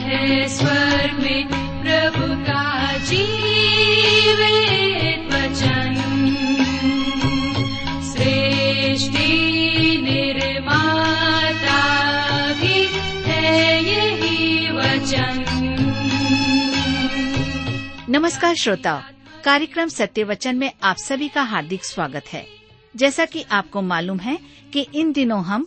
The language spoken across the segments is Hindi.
है स्वर में प्रभु का वचन। सृष्टि निर्माता भी है यही वचन। नमस्कार श्रोताओ, कार्यक्रम सत्य वचन में आप सभी का हार्दिक स्वागत है। जैसा कि आपको मालूम है कि इन दिनों हम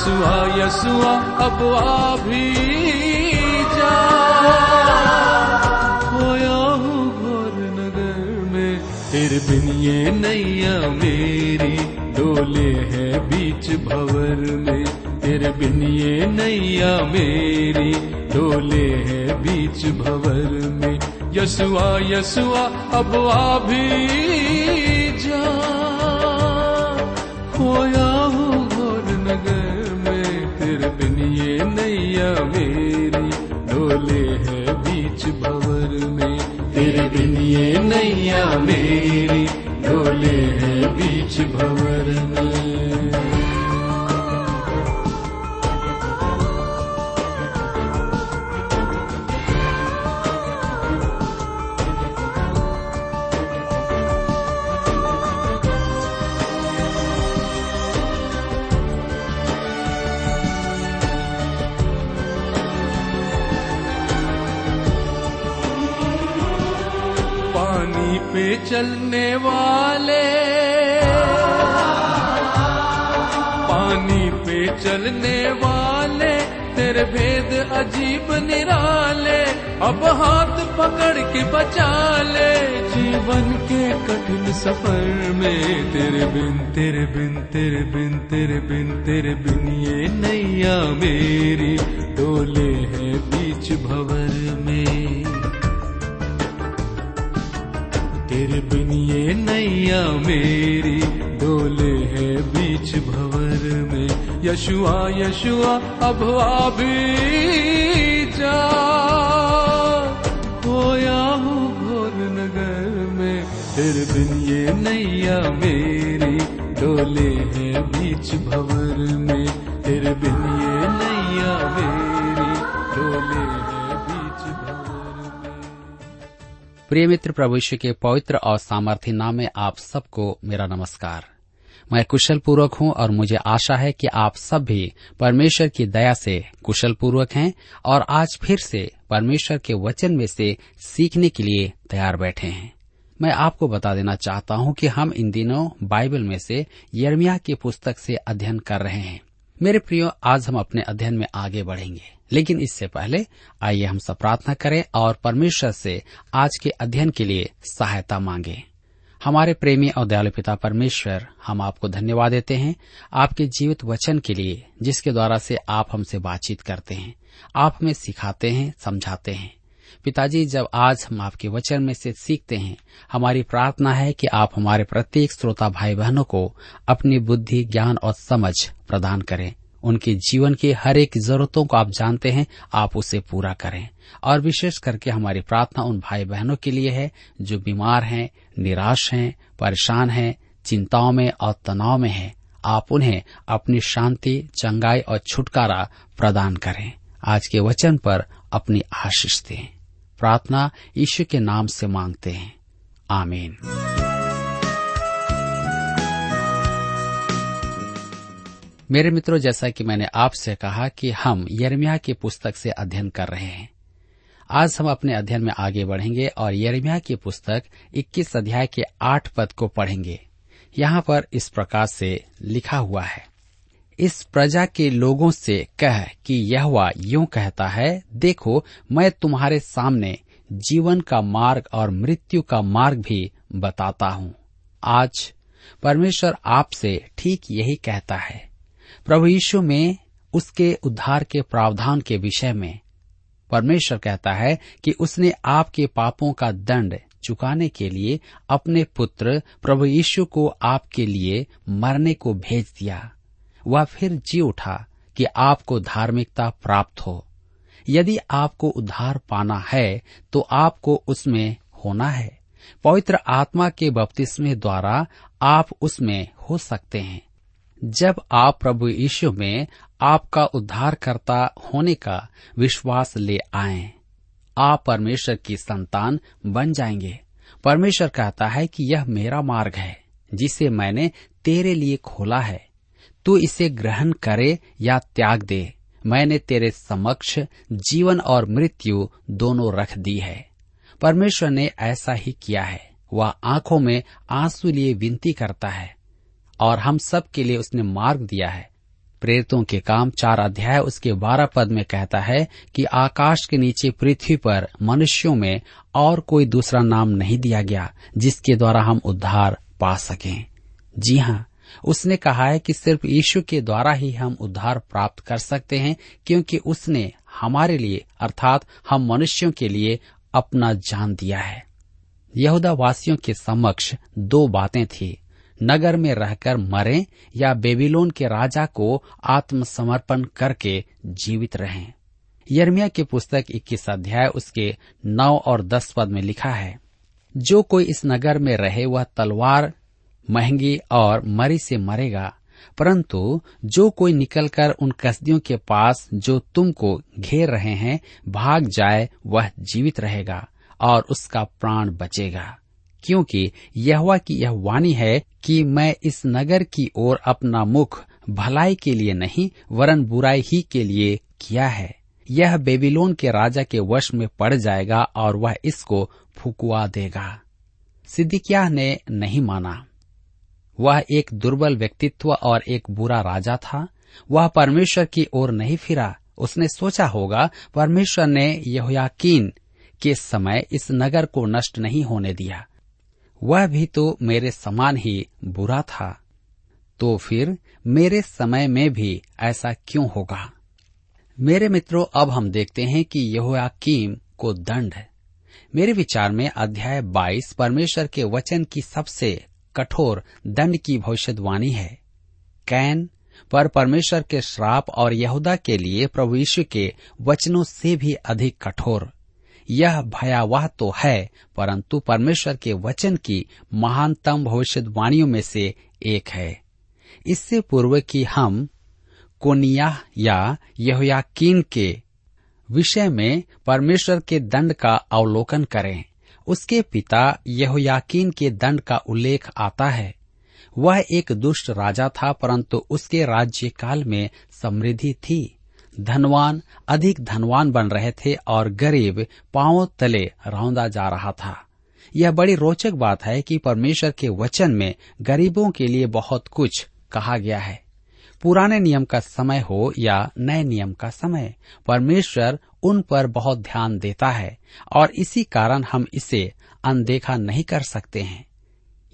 यसुआ यसुआ अब आ भी जा। खोया हूँ घोर नगर में तेरे बिन ये नैया मेरी, डोले है बीच भवर में। तेरे बिन ये नैया मेरी, डोले है बीच भवर में। यसुआ यसुआ अब आ भी जा। खोया नैया मेरी, डोले है बीच भवर में। तेरे बिन ये नैया मेरी, डोले है बीच भवर में। पकड़ बचा ले जीवन के कठिन सफ़र में। तेरे बिन तेरे बिन तेरे बिन तेरे बिन तेरे बिन ये नैया मेरी डोले है बीच भवर में। तेरे बिन ये नैया मेरी डोले है बीच भवर में। यशुआ यशुआ, अब आ भी जा। तेरे बिन ये नैया मेरी, डोले है बीच भवर में। तेरे बिन ये नैया मेरी, डोले प्रिय मित्र, प्रभु के पवित्र और सामर्थ्य नाम में आप सबको मेरा नमस्कार। मैं कुशल पूर्वक हूँ और मुझे आशा है कि आप सब भी परमेश्वर की दया से कुशल पूर्वक हैं और आज फिर से परमेश्वर के वचन में से सीखने के लिए तैयार बैठे हैं। मैं आपको बता देना चाहता हूँ कि हम इन दिनों बाइबल में से यर्मिया की पुस्तक से अध्ययन कर रहे हैं। मेरे प्रियो, आज हम अपने अध्ययन में आगे बढ़ेंगे। लेकिन इससे पहले आइए हम सब प्रार्थना करें और परमेश्वर से आज के अध्ययन के लिए सहायता मांगे। हमारे प्रेमी और दयालु पिता परमेश्वर, हम आपको धन्यवाद देते हैं आपके जीवित वचन के लिए, जिसके द्वारा से आप हमसे बातचीत करते हैं, आप हमें सिखाते हैं, समझाते हैं। पिताजी, जब आज हम आपके वचन में से सीखते हैं, हमारी प्रार्थना है कि आप हमारे प्रत्येक श्रोता भाई बहनों को अपनी बुद्धि, ज्ञान और समझ प्रदान करें। उनके जीवन की हर एक जरूरतों को आप जानते हैं, आप उसे पूरा करें। और विशेष करके हमारी प्रार्थना उन भाई बहनों के लिए है, जो बीमार हैं, निराश हैं, परेशान हैं, चिंताओं में और तनाव में हैं। आप उन्हें अपनी शांति, चंगाई और छुटकारा प्रदान करें। आज के वचन पर अपनी आशीष दें। प्रार्थना ईश्वर के नाम से मांगते हैं। आमीन। मेरे मित्रों, जैसा कि मैंने आपसे कहा कि हम यर्मिया की पुस्तक से अध्ययन कर रहे हैं। आज हम अपने अध्ययन में आगे बढ़ेंगे और यर्मिया की पुस्तक 21 अध्याय के आठ पद को पढ़ेंगे। यहाँ पर इस प्रकार से लिखा हुआ है। इस प्रजा के लोगों से कह कि यह यूँ कहता है, देखो, मैं तुम्हारे सामने जीवन का मार्ग और मृत्यु का मार्ग भी बताता हूँ। आज परमेश्वर आपसे ठीक यही कहता है। प्रभु यीशु में उसके उद्धार के प्रावधान के विषय में परमेश्वर कहता है कि उसने आपके पापों का दंड चुकाने के लिए अपने पुत्र प्रभु यीशु को आपके लिए मरने को भेज दिया। वह फिर जी उठा कि आपको धार्मिकता प्राप्त हो। यदि आपको उद्धार पाना है तो आपको उसमें होना है। पवित्र आत्मा के बपतिस्मे द्वारा आप उसमें हो सकते हैं। जब आप प्रभु यीशु में आपका उद्धारकर्ता होने का विश्वास ले आए, आप परमेश्वर की संतान बन जाएँगे। परमेश्वर कहता है कि यह मेरा मार्ग है, जिसे मैंने तेरे लिए खोला है। तू इसे ग्रहण करे या त्याग दे। मैंने तेरे समक्ष जीवन और मृत्यु दोनों रख दी है। परमेश्वर ने ऐसा ही किया है। वह आँखों में आँसू लिए विनती करता है और हम सब के लिए उसने मार्ग दिया है। प्रेरितों के काम चार अध्याय उसके बारह पद में कहता है कि आकाश के नीचे पृथ्वी पर मनुष्यों में और कोई दूसरा नाम नहीं दिया गया जिसके द्वारा हम उद्धार पा सकें। जी हाँ उसने कहा है कि सिर्फ़ यीशु के द्वारा ही हम उद्धार प्राप्त कर सकते हैं, क्योंकि उसने हमारे लिए, अर्थात हम मनुष्यों के लिए, अपना जान दिया है। यहूदा वासियों के समक्ष दो बातें थी। नगर में रहकर मरें या बेबीलोन के राजा को आत्मसमर्पण करके जीवित रहें। यर्मिया की पुस्तक इक्कीस अध्याय उसके नौ और दस पद में लिखा है, जो कोई इस नगर में रहे वह तलवार महँगी और मरी से मरेगा। परंतु जो कोई निकलकर उन कसदियों के पास जो तुमको घेर रहे हैं, भाग जाए, वह जीवित रहेगा और उसका प्राण बचेगा। क्योंकि यहवा की यह वाणी है कि मैं इस नगर की ओर अपना मुख भलाई के लिए नहीं, वरन बुराई ही के लिए किया है। यह बेबीलोन के राजा के वश में पड़ जाएगा और वह इसको फुकवा देगा। सिद्दिकिया ने नहीं माना। वह एक दुर्बल व्यक्तित्व और एक बुरा राजा था। वह परमेश्वर की ओर नहीं फिरा। उसने सोचा होगा, परमेश्वर ने यहोयाकीन के समय इस नगर को नष्ट नहीं होने दिया। वह भी तो मेरे समान ही बुरा था। तो फिर मेरे समय में भी ऐसा क्यों होगा? मेरे मित्रों, अब हम देखते हैं कि यहोयाकीम को दंड। है मेरे विचार में अध्याय 22 परमेश्वर के वचन की सबसे कठोर, दंड की भविष्यवाणी है। कैन, पर परमेश्वर के श्राप और यहूदा के लिए प्रभु यीशु के वचनों से भी अधिक कठोर। यह भयावह तो है, परंतु परमेश्वर के वचन की महानतम भविष्यवाणियों में से एक है। इससे पूर्व कि हम कोनिया या यहोयाकीन के विषय में परमेश्वर के दंड का अवलोकन करें। उसके पिता यहोयाकीन के दंड का उल्लेख आता है। वह एक दुष्ट राजा था, परंतु उसके राज्य काल में समृद्धि थी। धनवान, अधिक धनवान बन रहे थे और गरीब पांवों तले रौंदा जा रहा था। यह बड़ी रोचक बात है कि परमेश्वर के वचन में गरीबों के लिए बहुत कुछ कहा गया है। पुराने नियम का समय हो या नए नियम का समय, परमेश्वर उन पर बहुत ध्यान देता है और इसी कारण हम इसे अनदेखा नहीं कर सकते हैं।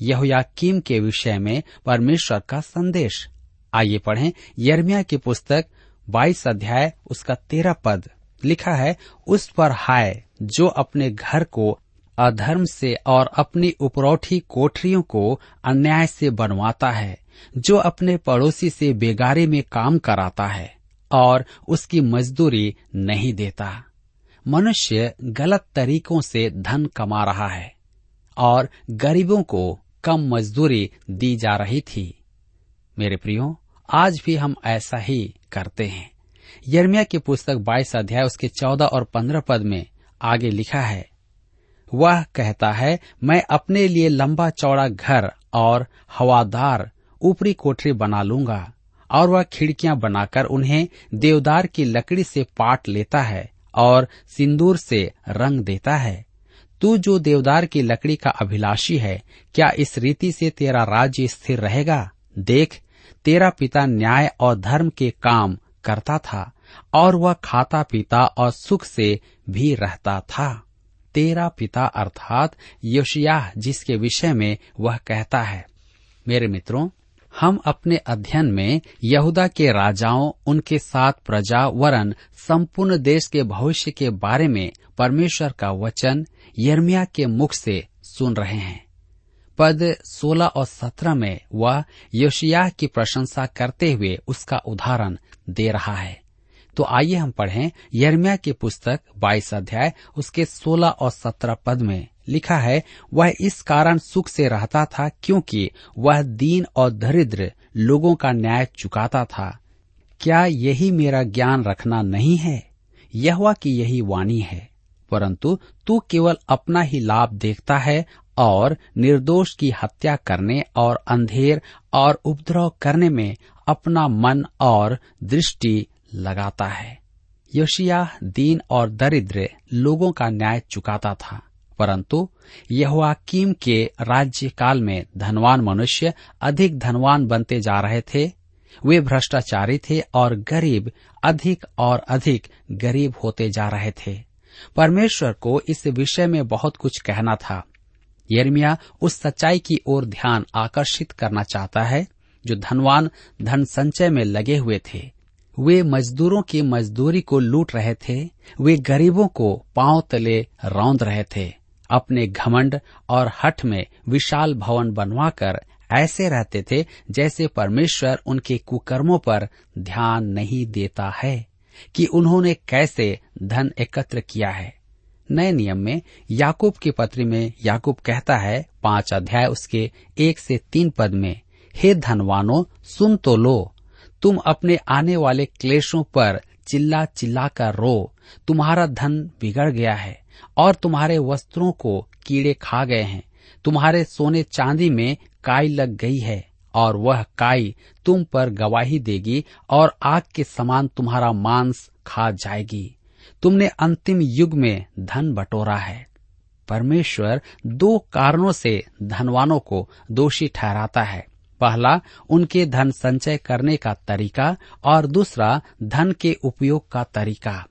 यहोयाकीम के विषय में परमेश्वर का संदेश। आइए पढ़ें यर्मिया की पुस्तक 22 अध्याय, उसका तेरह पद। लिखा है, उस पर हाय, जो अपने घर को अधर्म से और अपनी उपरौठी कोठरियों को अन्याय से बनवाता है, जो अपने पड़ोसी से बेगारे में काम कराता है। और उसकी मजदूरी नहीं देता। मनुष्य गलत तरीकों से धन कमा रहा है और गरीबों को कम मजदूरी दी जा रही थी। मेरे प्रियो, आज भी हम ऐसा ही करते हैं। यर्मिया की पुस्तक 22 अध्याय उसके 14 और 15 पद में आगे लिखा है, वह कहता है, मैं अपने लिए लंबा चौड़ा घर और हवादार ऊपरी कोठरी बना लूँगा। और वह खिड़कियाँ बनाकर उन्हें देवदार की लकड़ी से पाट लेता है और सिंदूर से रंग देता है। तू जो देवदार की लकड़ी का अभिलाषी है, क्या इस रीति से तेरा राज्य स्थिर रहेगा? देख, तेरा पिता न्याय और धर्म के काम करता था और वह खाता पीता और सुख से भी रहता था। तेरा पिता अर्थात योशियाह, जिसके विषय में वह कहता है, मेरे मित्रों हम अपने अध्ययन में यहूदा के राजाओं, उनके साथ प्रजा, वरन, संपूर्ण देश के भविष्य के बारे में परमेश्वर का वचन यर्मिया के मुख से सुन रहे हैं। पद 16 और 17 में वह योशियाह की प्रशंसा करते हुए उसका उदाहरण दे रहा है। तो आइए हम पढ़ें यर्मिया की पुस्तक 22 अध्याय, उसके 16 और 17 पद में। लिखा है, वह इस कारण सुख से रहता था क्योंकि वह दीन और दरिद्र लोगों का न्याय चुकाता था। क्या यही मेरा ज्ञान रखना नहीं है? यह की यही वाणी है। परंतु तू केवल अपना ही लाभ देखता है और निर्दोष की हत्या करने और अंधेर और उपद्रव करने में अपना मन और दृष्टि लगाता है। योशिया दीन और दरिद्र लोगों का न्याय चुकाता था। परंतु यहोआकीम के राज्य काल में धनवान मनुष्य अधिक धनवान बनते जा रहे थे। वे भ्रष्टाचारी थे और गरीब अधिक और अधिक गरीब होते जा रहे थे। परमेश्वर को इस विषय में बहुत कुछ कहना था। यर्मिया उस सच्चाई की ओर ध्यान आकर्षित करना चाहता है, जो धनवान धन संचय में लगे हुए थे। वे मजदूरों की मजदूरी को लूट रहे थे, वे गरीबों को पाँव तले रौंद रहे थे। अपने घमंड और हठ में विशाल भवन बनवाकर ऐसे रहते थे जैसे परमेश्वर उनके कुकर्मों पर ध्यान नहीं देता है, कि उन्होंने कैसे धन एकत्र किया है। नए नियम में याकूब की पत्री में याकूब कहता है, पाँच अध्याय उसके एक से तीन पद में, हे धनवानो, सुन तो लो। तुम अपने आने वाले क्लेशों पर चिल्ला चिल्ला कर रो। तुम्हारा धन बिगड़ गया है। और तुम्हारे वस्त्रों को कीड़े खा गए हैं। तुम्हारे सोने चांदी में काई लग गई है, और वह काई तुम पर गवाही देगी, और आग के समान तुम्हारा मांस खा जाएगी। तुमने अंतिम युग में धन बटोरा है। परमेश्वर दो कारणों से धनवानों को दोषी ठहराता है। पहला, उनके धन संचय करने का तरीका, और दूसरा, धन के उपयोग का तरीका।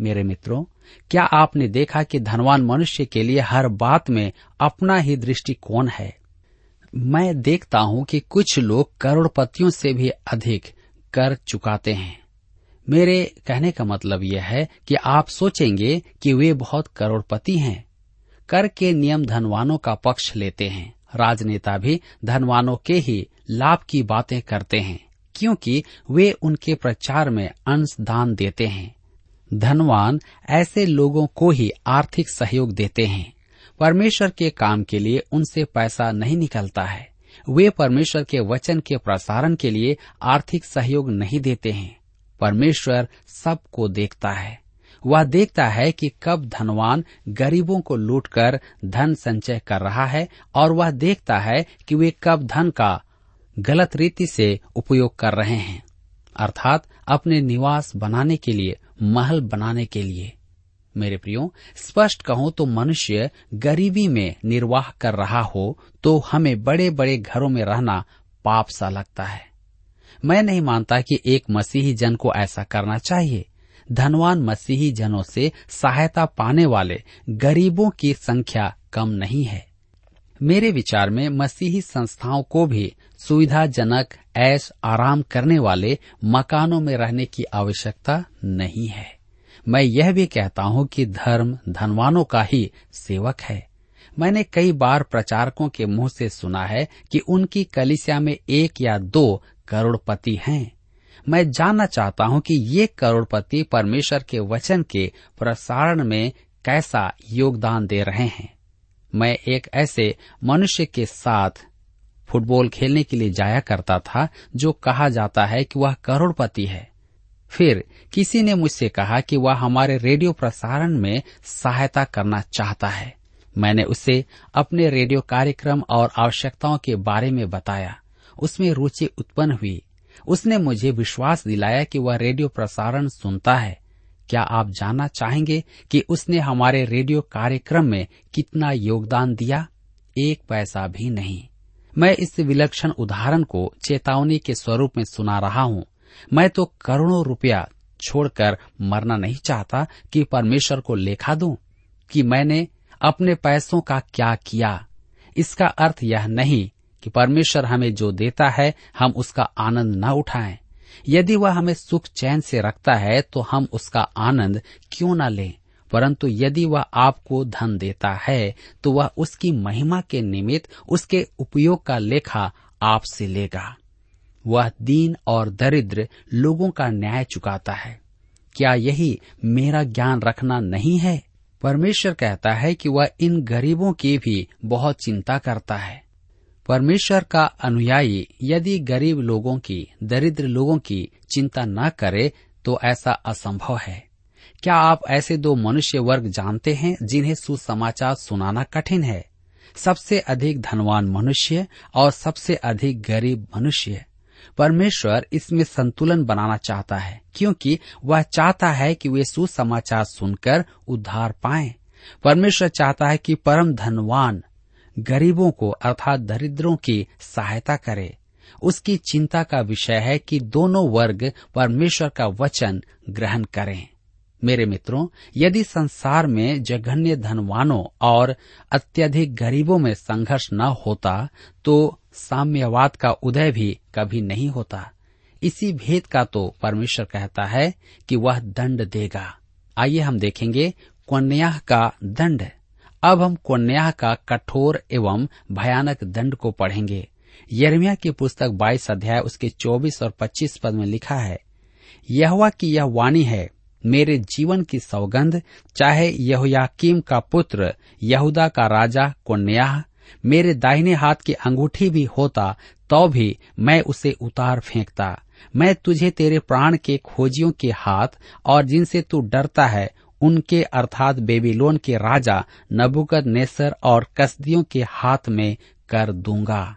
मेरे मित्रों क्या आपने देखा कि धनवान मनुष्य के लिए हर बात में अपना ही दृष्टिकोण है? मैं देखता हूँ कि कुछ लोग करोड़पतियों से भी अधिक कर चुकाते हैं। मेरे कहने का मतलब यह है कि आप सोचेंगे कि वे बहुत करोड़पति हैं। कर के नियम धनवानों का पक्ष लेते हैं। राजनेता भी धनवानों के ही लाभ की बातें करते हैं, क्योंकि वे उनके प्रचार में अंश दान देते हैं। धनवान ऐसे लोगों को ही आर्थिक सहयोग देते हैं। परमेश्वर के काम के लिए उनसे पैसा नहीं निकलता है। वे परमेश्वर के वचन के प्रसारण के लिए आर्थिक सहयोग नहीं देते हैं। परमेश्वर सबको देखता है। वह देखता है कि कब धनवान गरीबों को लूटकर धन संचय कर रहा है और वह देखता है कि वे कब धन का गलत रीति से उपयोग कर रहे हैं। अर्थात अपने निवास बनाने के लिए महल बनाने के लिए। मेरे प्रियो, स्पष्ट कहूँ तो मनुष्य गरीबी में निर्वाह कर रहा हो तो हमें बड़े बड़े घरों में रहना पाप सा लगता है। मैं नहीं मानता कि एक मसीही जन को ऐसा करना चाहिए। धनवान मसीही जनों से सहायता पाने वाले गरीबों की संख्या कम नहीं है। मेरे विचार में मसीही संस्थाओं को भी सुविधाजनक, ऐश, आराम करने वाले मकानों में रहने की आवश्यकता नहीं है। मैं यह भी कहता हूँ कि धर्म धनवानों का ही सेवक है। मैंने कई बार प्रचारकों के मुँह से सुना है कि उनकी कलिसिया में एक या दो करोड़पति हैं। मैं जानना चाहता हूँ कि ये करोड़पति परमेश्वर के वचन के प्रसारण में कैसा योगदान दे रहे हैं। मैं एक ऐसे मनुष्य के साथ फुटबॉल खेलने के लिए जाया करता था, जो कहा जाता है कि वह करोड़पति है। फिर किसी ने मुझसे कहा कि वह हमारे रेडियो प्रसारण में सहायता करना चाहता है। मैंने उसे अपने रेडियो कार्यक्रम और आवश्यकताओं के बारे में बताया। उसमें रुचि उत्पन्न हुई। उसने मुझे विश्वास दिलाया कि वह रेडियो प्रसारण सुनता है। क्या आप जानना चाहेंगे कि उसने हमारे रेडियो कार्यक्रम में कितना योगदान दिया? एक पैसा भी नहीं। मैं इस विलक्षण उदाहरण को चेतावनी के स्वरूप में सुना रहा हूँ। मैं तो करोड़ों रुपया छोड़कर मरना नहीं चाहता कि परमेश्वर को लेखा दूँ कि मैंने अपने पैसों का क्या किया। इसका अर्थ यह नहीं कि परमेश्वर हमें जो देता है, हम उसका आनंद न उठाएँ। यदि वह हमें सुख चैन से रखता है तो हम उसका आनंद क्यों न लें? परंतु यदि वह आपको धन देता है तो वह उसकी महिमा के निमित्त उसके उपयोग का लेखा आपसे लेगा। वह दीन और दरिद्र लोगों का न्याय चुकाता है। क्या यही मेरा ज्ञान रखना नहीं है? परमेश्वर कहता है कि वह इन गरीबों की भी बहुत चिंता करता है। परमेश्वर का अनुयायी यदि गरीब लोगों की, दरिद्र लोगों की चिंता न करे तो ऐसा असंभव है। क्या आप ऐसे दो मनुष्य वर्ग जानते हैं जिन्हें सुसमाचार सुनाना कठिन है? सबसे अधिक धनवान मनुष्य और सबसे अधिक गरीब मनुष्य। परमेश्वर इसमें संतुलन बनाना चाहता है, क्योंकि वह चाहता है कि वे सुसमाचार सुनकर उद्धार पाएँ। परमेश्वर चाहता है कि परम धनवान गरीबों को अर्थात दरिद्रों की सहायता करे। उसकी चिंता का विषय है कि दोनों वर्ग परमेश्वर का वचन ग्रहण करें। मेरे मित्रों, यदि संसार में जघन्य धनवानों और अत्यधिक गरीबों में संघर्ष न होता तो साम्यवाद का उदय भी कभी नहीं होता। इसी भेद का तो परमेश्वर कहता है कि वह दंड देगा। आइए हम देखेंगे कन्या का दंड। अब हम कन्या का कठोर एवं भयानक दंड को पढ़ेंगे। यरमिया की पुस्तक 22 अध्याय उसके 24 और 25 पद में लिखा है, यहवा की यह वाणी है, मेरे जीवन की सौगंध, चाहे यहोयाकीम का पुत्र, यहूदा का राजा कन्या मेरे दाहिने हाथ की अंगूठी भी होता तो भी मैं उसे उतार फेंकता। मैं तुझे तेरे प्राण के खोजियों के हाथ और जिनसे तू डरता है उनके अर्थात बेबीलोन के राजा नबुकद नेसर और कसदियों के हाथ में कर दूँगा।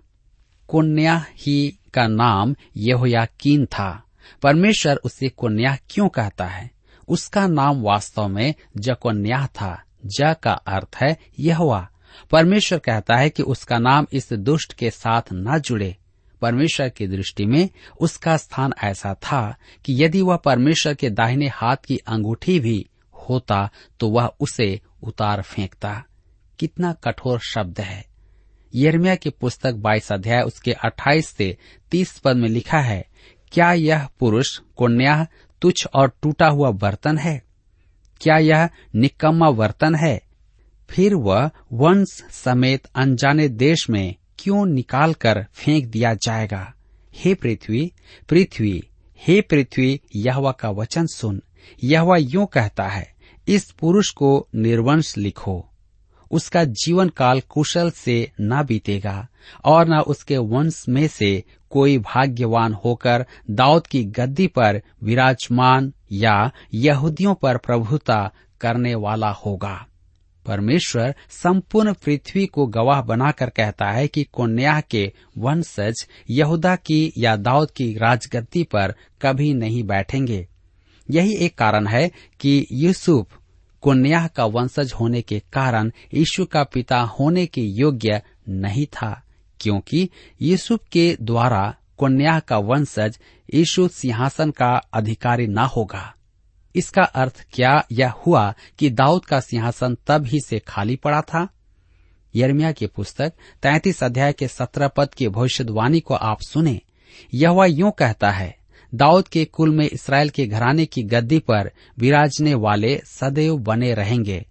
कुन्या ही का नाम यहोयाकीन था। परमेश्वर उसे कुन्या क्यों कहता है? उसका नाम वास्तव में जकोन्या था। ज का अर्थ है यहवा। परमेश्वर कहता है कि उसका नाम इस दुष्ट के साथ न जुड़े। परमेश्वर की दृष्टि में उसका स्थान ऐसा था कि यदि वह परमेश्वर के दाहिने हाथ की अंगूठी भी होता तो वह उसे उतार फेंकता। कितना कठोर शब्द है। यर्मिया की पुस्तक बाईस अध्याय, उसके 28 से 30 पद में लिखा है, क्या यह पुरुष कन्या तुच्छ और टूटा हुआ बर्तन है? क्या यह निकम्मा बर्तन है? फिर वह वंश समेत अनजाने देश में क्यों निकाल कर फेंक दिया जाएगा? हे पृथ्वी पृथ्वी, हे पृथ्वी, यहवा का वचन सुन। यहवा यूँ कहता है इस पुरुष को निर्वंश लिखो। उसका जीवन काल कुशल से न बीतेगा, और न उसके वंश में से कोई भाग्यवान होकर दाऊद की गद्दी पर विराजमान या यहूदियों पर प्रभुता करने वाला होगा। परमेश्वर संपूर्ण पृथ्वी को गवाह बनाकर कहता है कि कन्या के वंशज यहूदा की या दाऊद की राजगद्दी पर कभी नहीं बैठेंगे। यही एक कारण है कि यूसुफ कन्या का वंशज होने के कारण यीशु का पिता होने के योग्य नहीं था, क्योंकि यूसुफ के द्वारा कन्या का वंशज यीशु सिंहासन का अधिकारी न होगा। इसका अर्थ क्या यह हुआ कि दाऊद का सिंहासन तब ही से खाली पड़ा था? यर्मिया की पुस्तक तैतीस अध्याय के सत्रह पद की भविष्यवाणी को आप सुने। यह वह यूँ कहता है दाऊद के कुल में इसराइल के घराने की गद्दी पर विराजने वाले सदैव बने रहेंगे।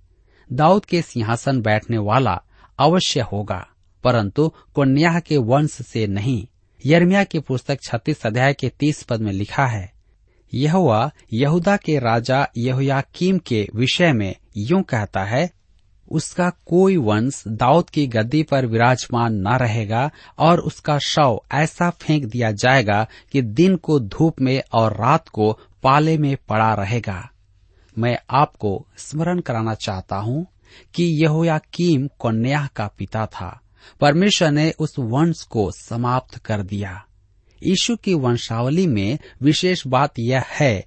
दाऊद के सिंहासन बैठने वाला अवश्य होगा, परंतु कन्या के वंश से नहीं। यर्मिया की पुस्तक छत्तीस अध्याय के तीस पद में लिखा है यहुआ यहूदा के राजा यहोयाकीम के विषय में यूँ कहता है उसका कोई वंश दाऊद की गद्दी पर विराजमान न रहेगा और उसका शव ऐसा फेंक दिया जाएगा कि दिन को धूप में और रात को पाले में पड़ा रहेगा। मैं आपको स्मरण कराना चाहता हूँ कि यहोयाकीम कन्या का पिता था। परमेश्वर ने उस वंश को समाप्त कर दिया। यीशु की वंशावली में विशेष बात यह है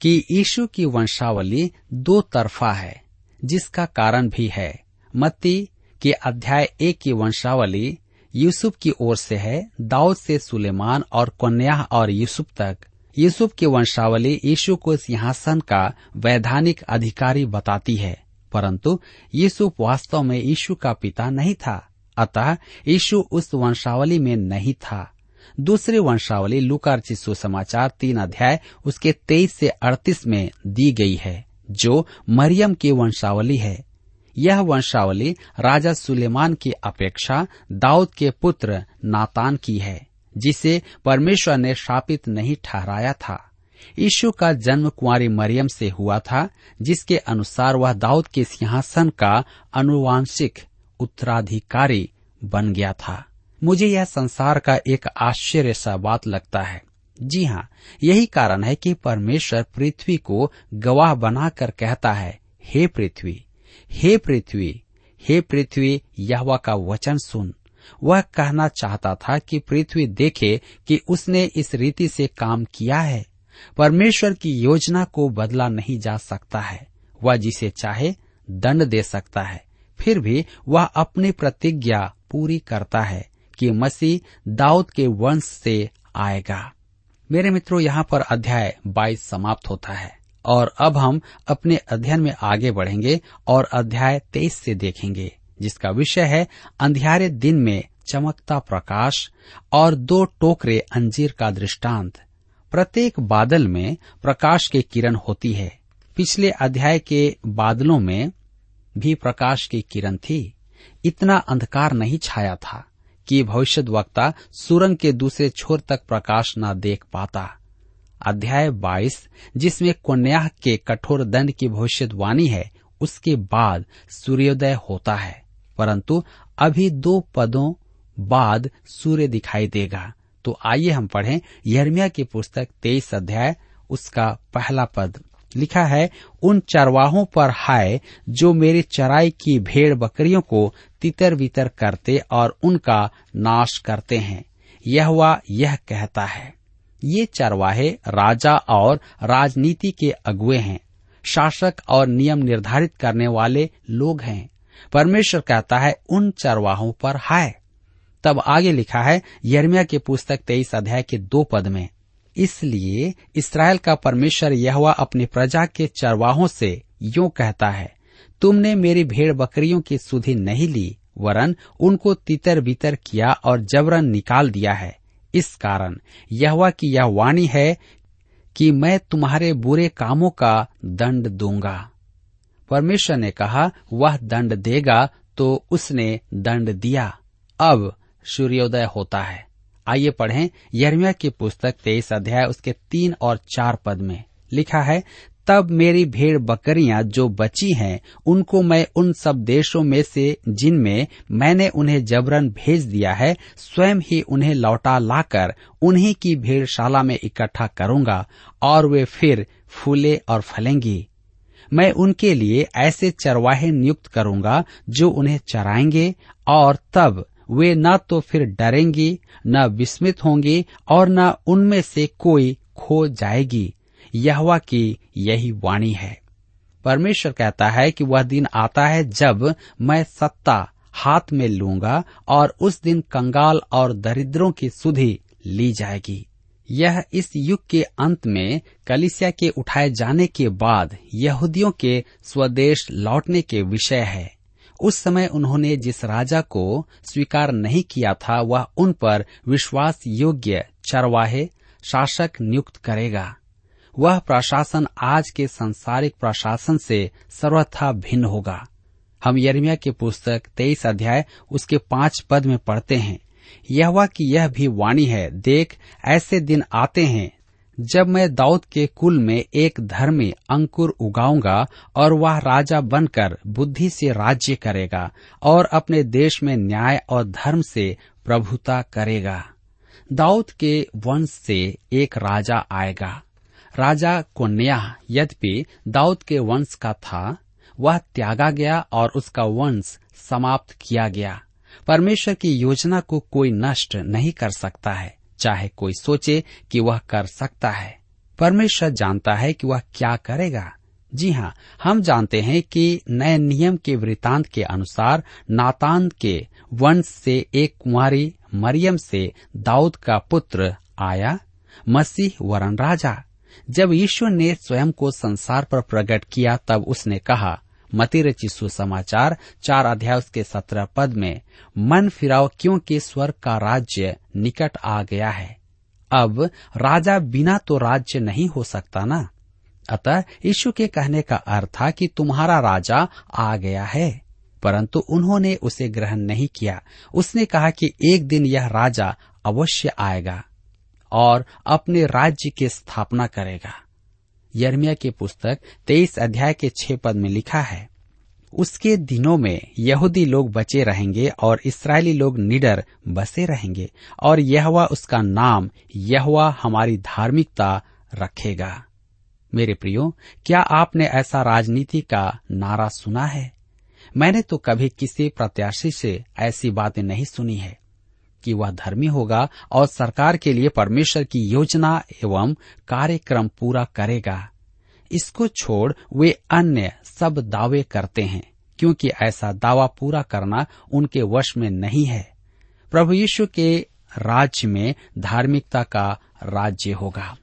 कि यीशु की वंशावली दो तरफा है। जिसका कारण भी है। मत्ती के अध्याय एक की वंशावली यूसुफ की ओर से है। दाऊद से सुलेमान और कन्या और यूसुफ तक। यूसुफ की वंशावली यीशु को सिंहासन का वैधानिक अधिकारी बताती है। परंतु यीशु वास्तव में यीशु का पिता नहीं था। अतः यीशु उस वंशावली में नहीं था। दूसरी वंशावली लुकार सुसमाचार तीन अध्याय उसके तेईस से अड़तीस में दी गई है। जो मरियम की वंशावली है। यह वंशावली राजा सुलेमान की अपेक्षा दाऊद के पुत्र नातान की है, जिसे परमेश्वर ने शापित नहीं ठहराया था। यीशु का जन्म कुंवारी मरियम से हुआ था, जिसके अनुसार वह दाऊद के सिंहासन का अनुवांशिक उत्तराधिकारी बन गया था। मुझे यह संसार का एक आश्चर्य सा बात लगता है। जी हाँ यही कारण है कि परमेश्वर पृथ्वी को गवाह बनाकर कहता है, हे पृथ्वी हे पृथ्वी हे पृथ्वी, यहवा का वचन सुन। वह कहना चाहता था कि पृथ्वी देखे कि उसने इस रीति से काम किया है। परमेश्वर की योजना को बदला नहीं जा सकता है। वह जिसे चाहे दंड दे सकता है। फिर भी वह अपनी प्रतिज्ञा पूरी करता है कि मसीह दाऊद के वंश से आएगा। मेरे मित्रों, यहाँ पर अध्याय 22 समाप्त होता है और अब हम अपने अध्ययन में आगे बढ़ेंगे और अध्याय 23 से देखेंगे, जिसका विषय है अंधियारे दिन में चमकता प्रकाश और दो टोकरे अंजीर का दृष्टांत। प्रत्येक बादल में प्रकाश की किरण होती है। पिछले अध्याय के बादलों में भी प्रकाश की किरण थी। इतना अंधकार नहीं छाया था। कि भविष्य वक्ता सुरंग के दूसरे छोर तक प्रकाश न देख पाता। अध्याय 22 जिसमें कन्या के कठोर दंड की भविष्यवाणी है, उसके बाद सूर्योदय होता है। परंतु अभी दो पदों बाद सूर्य दिखाई देगा। तो आइए हम पढ़ें यर्मिया की पुस्तक तेईस अध्याय, उसका पहला पद। लिखा है, उन चरवाहों पर हाय जो मेरी चराई की भेड़ बकरियों को तितर बितर करते और उनका नाश करते हैं। यह यह कहता है, ये चरवाहे राजा और राजनीति के अगुए हैं। शासक और नियम निर्धारित करने वाले लोग हैं। परमेश्वर कहता है, उन चरवाहों पर हाय। तब आगे लिखा है यर्मिया के पुस्तक तेईस अध्याय के दो पद में इसलिए इसराइल का परमेश्वर यह अपनी प्रजा के चरवाहों से यूँ कहता है, तुमने मेरी भेड़ बकरियों की सुधि नहीं ली, वरन उनको तितर बितर किया और जबरन निकाल दिया है। इस कारण यहवा की यह वाणी है कि मैं तुम्हारे बुरे कामों का दंड दूँगा। परमेश्वर ने कहा, वह दंड देगा तो उसने दंड दिया। अब सूर्योदय होता है। आइए पढ़ें यरमिया की पुस्तक तेईस अध्याय, उसके तीन और चार पद में। लिखा है, तब मेरी भेड़ बकरियाँ जो बची हैं, उनको मैं उन सब देशों में से, जिनमें मैंने उन्हें जबरन भेज दिया है, स्वयं ही उन्हें लौटा लाकर उन्हीं की भेड़शाला में इकट्ठा करूँगा, और वे फिर फूले और फलेंगी। मैं उनके लिए ऐसे चरवाहे नियुक्त करूँगा, जो उन्हें चराएँगे, और तब वे न तो फिर डरेंगी, न विस्मित होंगी और न उनमें से कोई खो जाएगी। यहवा की यही वाणी है। परमेश्वर कहता है कि वह दिन आता है जब मैं सत्ता हाथ में लूँगा और उस दिन कंगाल और दरिद्रों की सुधि ली जाएगी। यह इस युग के अंत में कलिसिया के उठाए जाने के बाद यहूदियों के स्वदेश लौटने के विषय है। उस समय उन्होंने जिस राजा को स्वीकार नहीं किया था, वह उन पर विश्वास योग्य चरवाहे शासक नियुक्त करेगा। वह प्रशासन आज के संसारिक प्रशासन से सर्वथा भिन्न होगा। हम यर्मिया की पुस्तक तेईस अध्याय उसके पाँच पद में पढ़ते हैं। यह की यह भी वाणी है, देख, ऐसे दिन आते हैं जब मैं दाऊद के कुल में एक धर्मी अंकुर उगाऊँगा और वह राजा बनकर बुद्धि से राज्य करेगा और अपने देश में न्याय और धर्म से प्रभुता करेगा, दाऊद के वंश से एक राजा आएगा। राजा कोन्या यद्यपि दाऊद के वंश का था, वह त्यागा गया और उसका वंश समाप्त किया गया। परमेश्वर की योजना को कोई नष्ट नहीं कर सकता है। चाहे कोई सोचे कि वह कर सकता है। परमेश्वर जानता है कि वह क्या करेगा। जी हाँ हम जानते हैं कि नए नियम के वृतांत के अनुसार नातान के वंश से एक कुंवारी, मरियम से दाऊद का पुत्र आया, मसीह वरण राजा। जब ईश्वर ने स्वयं को संसार पर प्रकट किया, तब उसने कहा मती रची सुसमाचार, चार अध्याय उसके सत्रह पद में, मन फिराओ क्योंकि स्वर्ग का राज्य निकट आ गया है? अब राजा बिना तो राज्य नहीं हो सकता ना? अतः यीशु के कहने का अर्थ था कि तुम्हारा राजा आ गया है। परंतु उन्होंने उसे ग्रहण नहीं किया। उसने कहा कि एक दिन यह राजा अवश्य आएगा और अपने राज्य की स्थापना करेगा। यर्मिया की पुस्तक तेईस अध्याय के छह पद में लिखा है, उसके दिनों में यहूदी लोग बचे रहेंगे और इसराइली लोग निडर बसे रहेंगे, और यहवा उसका नाम, यहवा हमारी धार्मिकता रखेगा। मेरे प्रियो, क्या आपने ऐसा राजनीति का नारा सुना है? मैंने तो कभी किसी प्रत्याशी से ऐसी बातें नहीं सुनी है। कि वह धर्मी होगा और सरकार के लिए परमेश्वर की योजना एवं कार्यक्रम पूरा करेगा। इसको छोड़ वे अन्य सब दावे करते हैं, क्योंकि ऐसा दावा पूरा करना उनके वश में नहीं है। प्रभु यीशु के राज्य में धार्मिकता का राज्य होगा।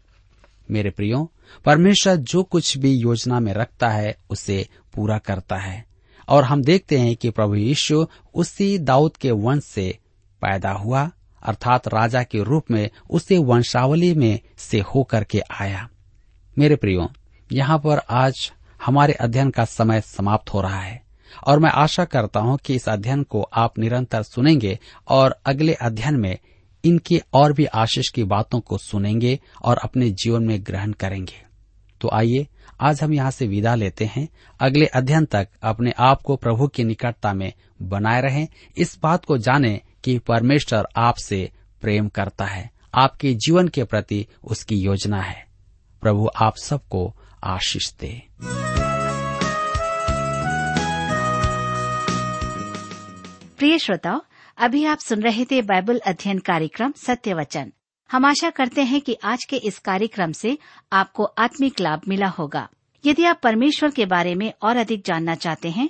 मेरे प्रियो, परमेश्वर जो कुछ भी योजना में रखता है, उसे पूरा करता है। और हम देखते हैं कि प्रभु यीशु उसी दाऊद के वंश से पैदा हुआ, अर्थात राजा के रूप में उसे वंशावली में से होकर के आया। मेरे प्रियो, यहाँ पर आज हमारे अध्ययन का समय समाप्त हो रहा है, और मैं आशा करता हूँ कि इस अध्ययन को आप निरंतर सुनेंगे और अगले अध्ययन में इनकी और भी आशीष की बातों को सुनेंगे और अपने जीवन में ग्रहण करेंगे। तो आइए, आज हम यहाँ से विदा लेते हैं। अगले अध्ययन तक अपने आप को प्रभु की निकटता में बनाए रहें। इस बात को जाने कि परमेश्वर आपसे प्रेम करता है। आपके जीवन के प्रति उसकी योजना है। प्रभु, आप सबको आशीष दे। प्रिय श्रोताओ, अभी आप सुन रहे थे बाइबल अध्ययन कार्यक्रम सत्य वचन। हम आशा करते हैं कि आज के इस कार्यक्रम से आपको आत्मिक लाभ मिला होगा। यदि आप परमेश्वर के बारे में और अधिक जानना चाहते हैं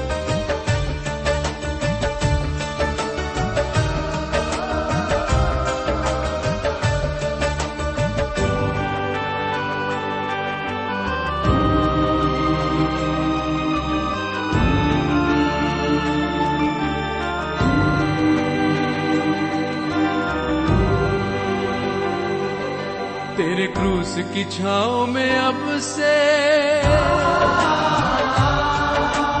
क्रूस की छाओ में अब से।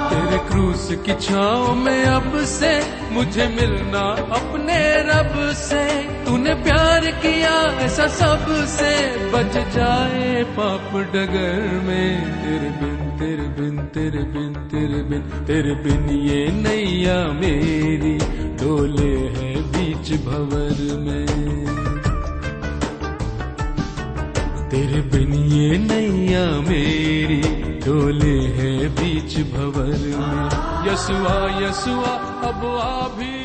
तेरे क्रूस की छाओ में अब से मुझे मिलना अपने रब से। तूने प्यार किया ऐसा सबसे बच जाए पाप डगर में। तेरे बिन तेरे बिन तेरे बिन तेरे बिन तेरे बिन ये नैया मेरी। डोले है बीच भंवर में। तेरे बिन ये नैया मेरी, डोले है बीच भवर में। यसुआ यसुआ अब आ भी